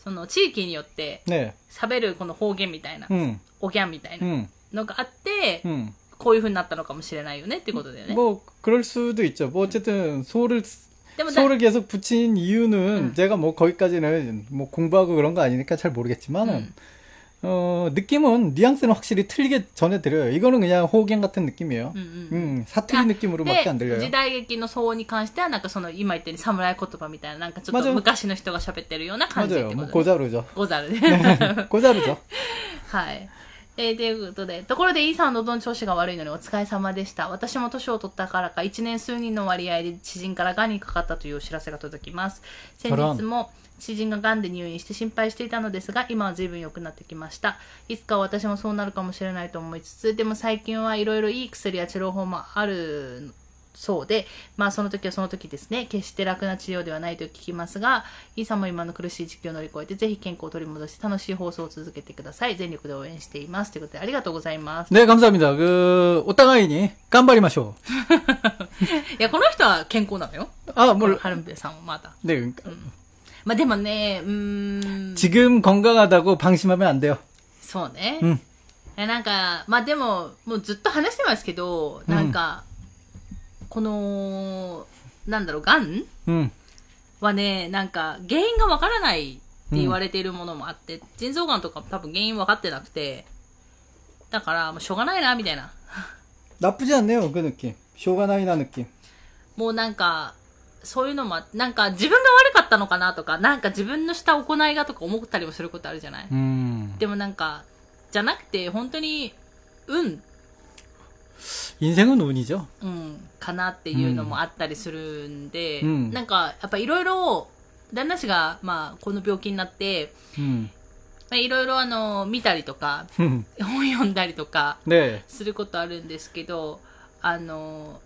その地域によって 네. 喋るこの方言みたいな、 음. おぎゃんみたいな 음. のがあって、 음. こういう風になったのかもしれないよねっていうことだよね。 뭐 그럴 수도 있죠. 뭐 어쨌든 소를 でもだ 소를 계속 붙인 이유는 음. 제가 뭐 거기까지는 뭐 공부하고 그런 거 아니니까 잘 모르겠지만은 음. 어 느낌은 뉘앙스는 확실히 틀리게 전해드려요. 이거는 그냥 호갱 같은 느낌이에요. うんうんうん 음, 사투리 느낌으로밖에 안 で 들려요. 時代劇の相応に関してはなんかその今言ったように侍言葉みたいななんかちょっと 맞아요 昔の人が喋ってるような感じって 맞아요. こ 뭐 と、ね、 고자르죠. ござるね 고자르죠. はい。えー、ということで、ところでイーさんの喉の調子が悪いのにお疲れ様でした。私も年を取ったからか、1年数人の割合で知人から癌にかかったというお知らせが届きます。先日も 知人が癌で入院して心配していたのですが、今は随分良くなってきました。いつかは私もそうなるかもしれないと思いつつ、でも最近はいろいろいい薬や治療法もある そうで、まあその時はその時ですね、決して楽な治療ではないと聞きますが、イーさんも今の苦しい時期を乗り越えて、ぜひ健康を取り戻して楽しい放送を続けてください。全力で応援しています。ということで、ありがとうございます。 네, 감사합니다. 그, 오따가이니, 깜바리마쇼. いや、この人は健康なのよ。 아, この 뭘, ハルンベさんはまだ。 네, 그러니까. まあでもね、うーん、 지금 건강하다고 방심하면 안 돼요. そうね。うんえなんか、まあでも、もうずっと話してますけど、なんか、この、なんだろう、がん 음, はね、なんか、原因がわからないって言われているものもあって、腎臓がんとかも多分原因分かってなくて、だから、もうしょうがないな、みたいな。 나쁘지 않네요, 그 느낌. 쇼가나이나 느낌. もうなんか、 そういうのも、なんか自分が悪かったのかなとか、なんか自分のした行いがとか思ったりもすることあるじゃない、でもなんか、じゃなくて、本当に、運。人生の運이죠うん。かなっていうのもあったりするんで、うん、なんか、やっぱいろいろ、旦那氏が、まあ、この病気になって、うんいろいろあの、見たりとか、本読んだりとか、することあるんですけど、あの、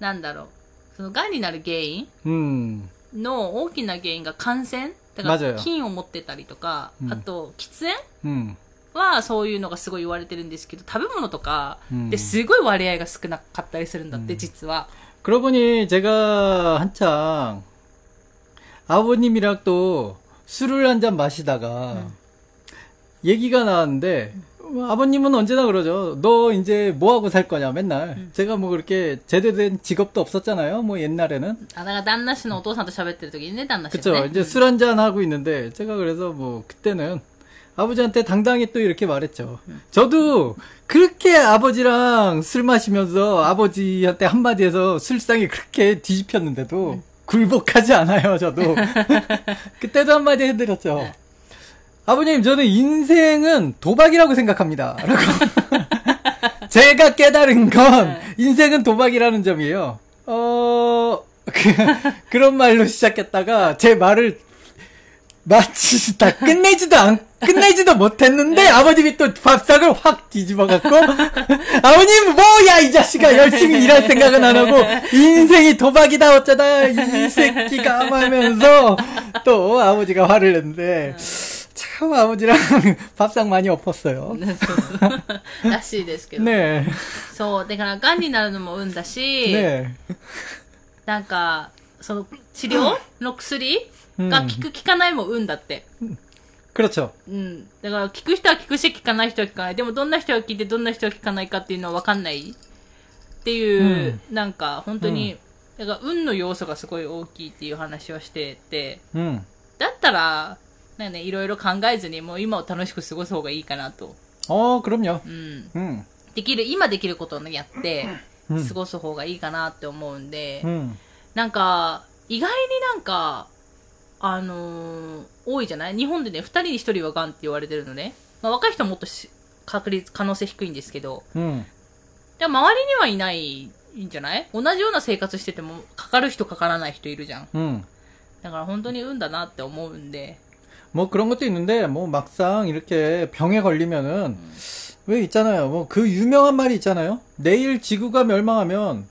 なんだろう。その、癌になる原因 음, の大きな原因が感染だから、맞아요 菌を持ってたりとか、うんあと、喫煙 음, はそういうのがすごい言われてるんですけど、食べ物とかうんですごい割合が少なかったりするんだって、実は。 그러고 보니 제가 한창 아버님이랑 또 술을 한 잔 마시다가 얘기가 나왔는데 아버님은 언제나 그러죠. 너 이제 뭐 하고 살 거냐 맨날. 제가 뭐 그렇게 제대로 된 직업도 없었잖아요. 뭐 옛날에는. あ、だから旦那氏のお父さんと喋ってる時にね、旦那氏が 그쵸. ね。 이제 술 한 잔 하고 있는데 제가 그래서 뭐 그때는 아버지한테 당당히 또 이렇게 말했죠. 저도 그렇게 아버지랑 술 마시면서 아버지한테 한마디해서 술상이 그렇게 뒤집혔는데도 굴복하지 않아요, 저도. 그때도 한마디 해드렸죠. 아버님, 저는 인생은 도박이라고 생각합니다. 라고. 제가 깨달은 건 인생은 도박이라는 점이에요. 어, 그, 그런 말로 시작했다가 제 말을 마치 다 끝내지도 않, 끝내지도 못했는데 아버님이 또 밥상을 확 뒤집어갖고 아버님 뭐야 이 자식아 열심히 일할 생각은 안 하고 인생이 도박이다 어쩌다 이 새끼가 하면서 또 아버지가 화를 냈는데 참 아버지랑 밥상 많이 엎었어요. らしいですけど。 네, そう、だから、癌になるのも運だし、 네, なんか、その、治療の薬が効く効かないも運だって。 그렇죠. うん。だから、効く人は効くし、効かない人は効かない。でも、どんな人が効いて、どんな人は効かないかっていうのは分かんないっていう、なんか、本当に、だから、運の要素がすごい大きいっていう話をしてて、 음, だったら、 なんかね、いろいろ考えずに、もう今を楽しく過ごす方がいいかなと。 어 그럼요. うん。 음, できる、今できることをやって、うん過ごす方がいいかなって思うんで、 음, なんか、意外になんか、あのー多いじゃない日本でね、二人に一人は癌って言われてるのね。まあ、若い人はもっとし確率、可能性低いんですけど、 음. でも周りにはいないんじゃない同じような生活してても、かかる人かからない人いるじゃん。 음. だから本当に運だなって思うんで、 뭐 그런 것도 있는데 뭐 막상 이렇게 병에 걸리면은 음. 왜 있잖아요. 뭐 그 유명한 말이 있잖아요. 내일 지구가 멸망하면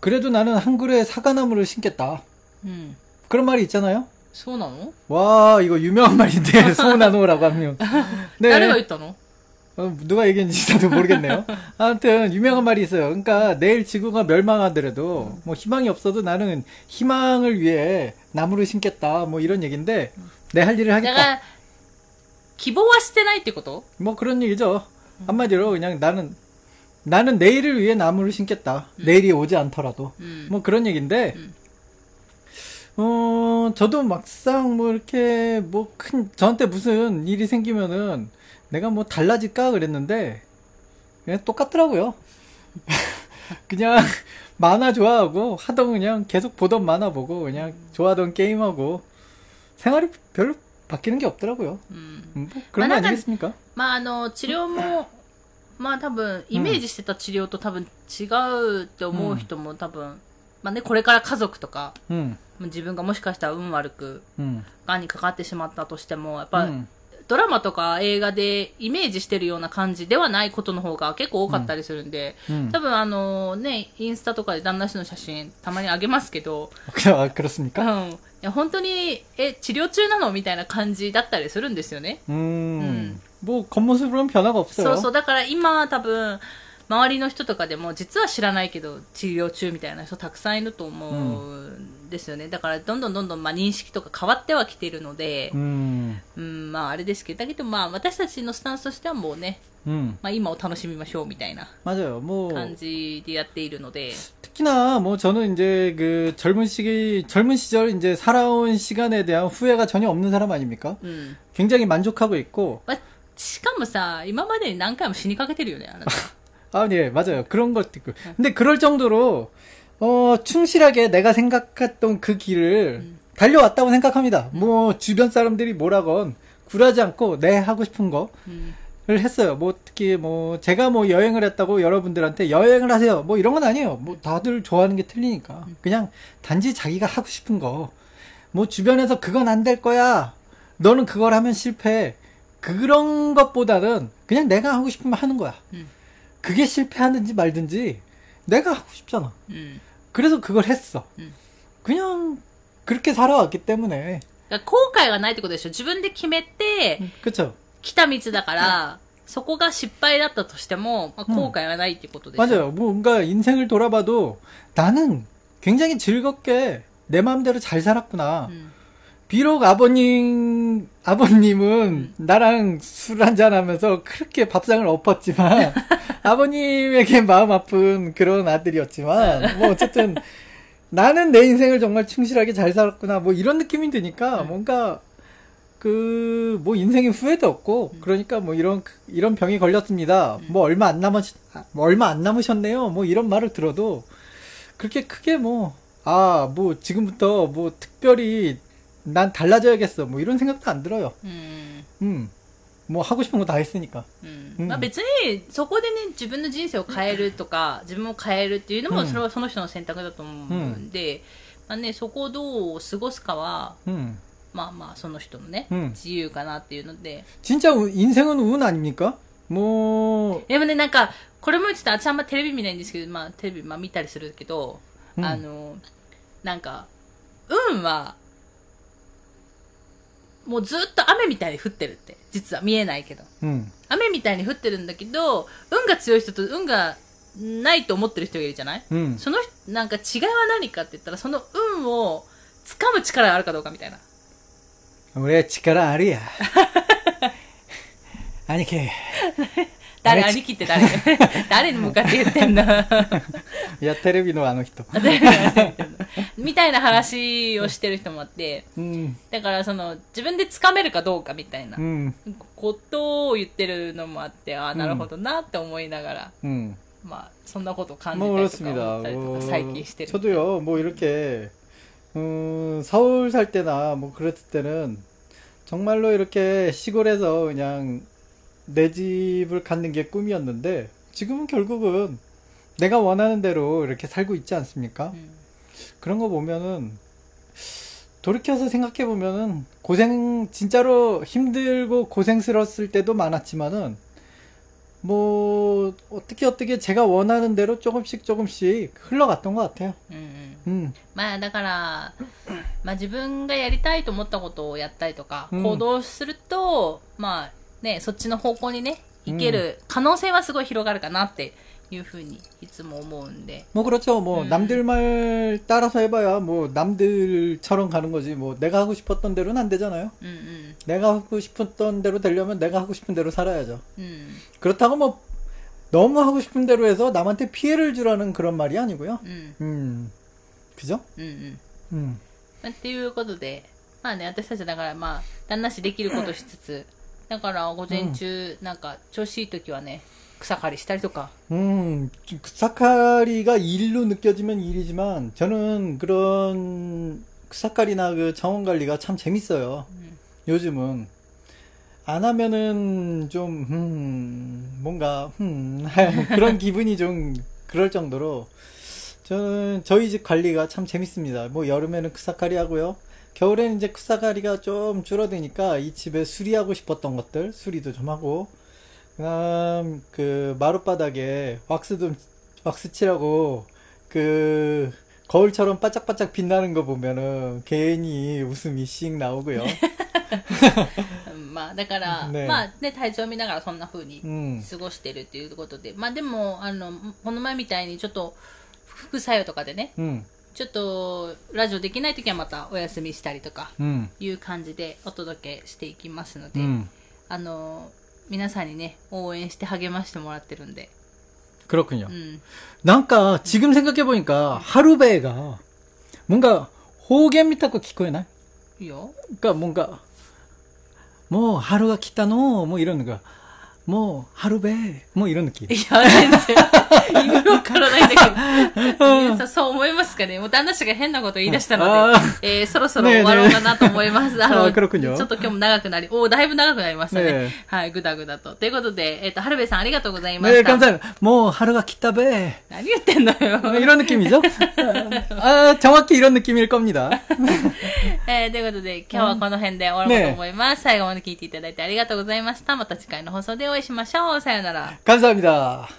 그래도 나는 한 그루의 사과나무를 심겠다. 음. 그런 말이 있잖아요. 소나무? 와 이거 유명한 말인데 소나무라고 하면. 네. 다른 있다노? 어, 누가 얘기했는지 나도 모르겠네요. 아무튼 유명한 말이 있어요. 그러니까 내일 지구가 멸망하더라도 뭐 희망이 없어도 나는 희망을 위해 나무를 심겠다. 뭐 이런 얘기인데. 음. 내 할 일을 하겠다. 내가 기보와 스테나이 때고도. 뭐 그런 얘기죠. 한마디로 그냥 나는 나는 내일을 위해 나무를 심겠다. 음. 내일이 오지 않더라도. 음. 뭐 그런 얘기인데. 음. 어, 저도 막상 뭐 이렇게 뭐 큰 저한테 무슨 일이 생기면은 내가 뭐 달라질까 그랬는데 그냥 똑같더라고요. 그냥 만화 좋아하고 하던 그냥 계속 보던 만화 보고 그냥 좋아하던 게임하고 생활이 별로 바뀌는 게 없더라고요. うん。 음, 뭐 그런 아, 거 약간- 아니겠습니까? まあ、あの、治療も、まあ多分、イメージしてた治療と多分違うって思う人も多分、まあね、これから家族とか、 음, 自分がもしかしたら運悪く、 음, 癌にかかってしまったとしても、やっぱ、 음, ドラマとか映画でイメージしてるような感じではないことの方が結構多かったりするんで、うん多分あのね、インスタとかで旦那氏の写真たまにあげますけど、 아, 그렇습니까? うん。 いや、本当に、え、治療中なのみたいな感じだったりするんですよね。 음, 뭐 겉모습으로는 변화가 없어요. そうそう。だから今多分、 周りの人とかでも実は知らないけど治療中みたいな人たくさんいると思うんですよね。だからどんどんどんどんまあ認識とか変わってはきているので、 음, うん、まああれですけど、だけどまあ私たちのスタンスとしてはもうね、 음, まあ今を楽しみましょうみたいな 맞아요. 뭐 感じでやっているので、 특히나 뭐 저는 이제 그 젊은 시기 젊은 시절 이제 살아온 시간에 대한 후회가 전혀 없는 사람 아닙니까? うん。 굉장히 만족하고 있고 まあ、しかもさ、今までに何回も死にかけてるよね、あなた。 아, 네, 맞아요. 그런 것도 있고. 근데 그럴 정도로 어, 충실하게 내가 생각했던 그 길을 달려왔다고 생각합니다. 뭐 주변 사람들이 뭐라건 굴하지 않고 내 하고 싶은 거うん。를 했어요. 뭐 특히 뭐 제가 뭐 여행을 했다고 여러분들한테 여행을 하세요. 뭐 이런 건 아니에요. 뭐 다들 좋아하는 게 틀리니까. 그냥 단지 자기가 하고 싶은 거. 뭐 주변에서 그건 안 될 거야. 너는 그걸 하면 실패. 그런 것보다는 그냥 내가 하고 싶으면 하는 거야. 음. 그게 실패하든지 말든지 내가 하고 싶잖아. うん。 그래서 그걸 했어. 음. 그냥 그렇게 살아왔기 때문에. だから後悔がないってことでしょ自分で決めて、 그쵸? 来た道だから、そこが失敗だったとしても、まあ、後悔がないってことでしょ、 맞아요. 뭐 뭔가 인생을 돌아봐도 나는 굉장히 즐겁게 내 마음대로 잘 살았구나. うん。 비록 아버님, 아버님은 나랑 술 한잔 하면서 그렇게 밥상을 엎었지만, 아버님에게 마음 아픈 그런 아들이었지만, 뭐 어쨌든 나는 내 인생을 정말 충실하게 잘 살았구나. 뭐 이런 느낌이 드니까 뭔가 그, 뭐 인생에 후회도 없고, 그러니까 뭐 이런, 이런 병이 걸렸습니다. 뭐 얼마 안 남으, 뭐 얼마 안 남으셨네요. 뭐 이런 말을 들어도 그렇게 크게 뭐, 아, 뭐 지금부터 뭐 특별히 난 달라져야겠어. 뭐 이런 생각도 안 들어요. うん。 음. 뭐 하고 싶은 거 다 했으니까. うんうんまあ、別にそこでね自分の人生を変えるとか自分を変えるっていうのもうんそれはその人の選択だと思うんで、まあね、そこをどう過ごすかは 음. まあまあその人のね、うん自由かなっていうので 진짜 우- 인생은 운 아닙니까? 뭐, でもねなんかこれもちょっと私あんまテレビ見ないんですけど、まあ、テレビ、まあ、見たりするけど、うんあのなんか運は もうずっと雨みたいに降ってるって、実は見えないけど。うん、雨みたいに降ってるんだけど、運が強い人と運がないと思ってる人がいるじゃない、うん、そのなんか違いは何かって言ったら、その運を掴む力があるかどうかみたいな。俺は力あるや。兄貴。아니, 걔. 誰、あれ兄貴って誰誰に向かって言ってんだ 야, 테레비노 아노 히토. みたいな話をしてる人もあって、 음. だからその、自分で掴めるかどうかみたいな 음. ことを言ってるのもあって、ああ、なるほどなって思いながら、 음. まあ、そんなことを感じ 뭐 たりとか 그렇습니다. 思ったりと 뭐, か最近してる。 저도요, 뭐 이렇게, 음, 서울 살 때나 뭐 그랬을 때는 정말로 이렇게 시골에서 그냥 내 집을 갖는 게 꿈이었는데 지금은 결국은 내가 원하는 대로 이렇게 살고 있지 않습니까? うん 그런 거 보면은 돌이켜서 생각해 보면은 고생 진짜로 힘들고 고생스러웠을 때도 많았지만은 뭐 어떻게 어떻게 제가 원하는 대로 조금씩 조금씩 흘러갔던 것 같아요. うんうん。 음, まあだから、まあ自分がやりたいと思ったことをやったりとか、うん行動すると、まあ ね、そっちの方向にね、行ける可能性はすごい広がるかなっていうふうにいつも思うんで。 뭐 그렇죠. 뭐 음. 남들 말 따라서 해봐야 뭐 남들처럼 가는 거지. 뭐 내가 하고 싶었던 대로는 안 되잖아요. うんうん。 내가 하고 싶었던 대로 되려면 내가 하고 싶은 대로 살아야죠. うん。 그렇다고 뭐 너무 하고 싶은 대로 해서 남한테 피해를 주라는 그런 말이 아니고요. うん。 음, 그죠? うんうん。 음. まあっていうことで、まあね、私たちだからまあ、旦那しできることしつつ、 だから午前中、なんか調子いい時はね、草刈りしたりとか、 음, 그 사카리가 일로 느껴지면 일이지만 저는 그런 사카리나 그 정원 관리가 참 재밌어요. 요즘은 안 하면은 좀 음, 뭔가 음, 그런 기분이 좀 그럴 정도로 저는 저희 집 관리가 참 재밌습니다. 뭐 여름에는 크사카리 하고요. 겨울에는 이제草刈리가 좀 줄어드니까 이 집에 수리하고 싶었던 것들 수리도 좀 하고 그다음 그 마룻바닥에 왁스 좀 왁스 칠하고 그 거울처럼 바짝바짝 빛나는 거 보면은 괜히 웃음이 씩 나오고요. うんまあ、だから、ねまあね、体調見ながらそんな風に 음. 過ごしてるっていうことで、まあでも、あの、この前みたいにちょっと、副作用とかでね、 음. ちょっと、ラジオできない時はまたお休みしたりとか、 음. いう感じでお届けしていきますので、 음. あの、皆さんにね、応援して励ましてもらってるんで、 그렇군요. うん。 난까 지금 생각해 보니까 하루베가 뭔가 호갱 밑하고 기코에나? いいよ。 그러니까 뭔가 뭐 하루가 기타노 뭐 이런 もう、春べもういるきいや、全然、いろわからないんだけど、さんそう思いますかねもう旦那氏が変なこと言い出したので、えー、そろそろ終わろうかなと思います。あの、ちょっと今日も長くなり、おだいぶ長くなりましたね。はい、ぐだぐだと。ということで、えっ、と、春べさんありがとうございました。えもう春が来たべ何言ってんのよ。いろんな気味じゃあ、정확히色抜き낌일겁니 다。 えー、ということで、今日はこの辺で終わろうと思います。最後まで聞いていただいてありがとうございました。また次回の放送でおしましょう。さようなら。 감사합니다.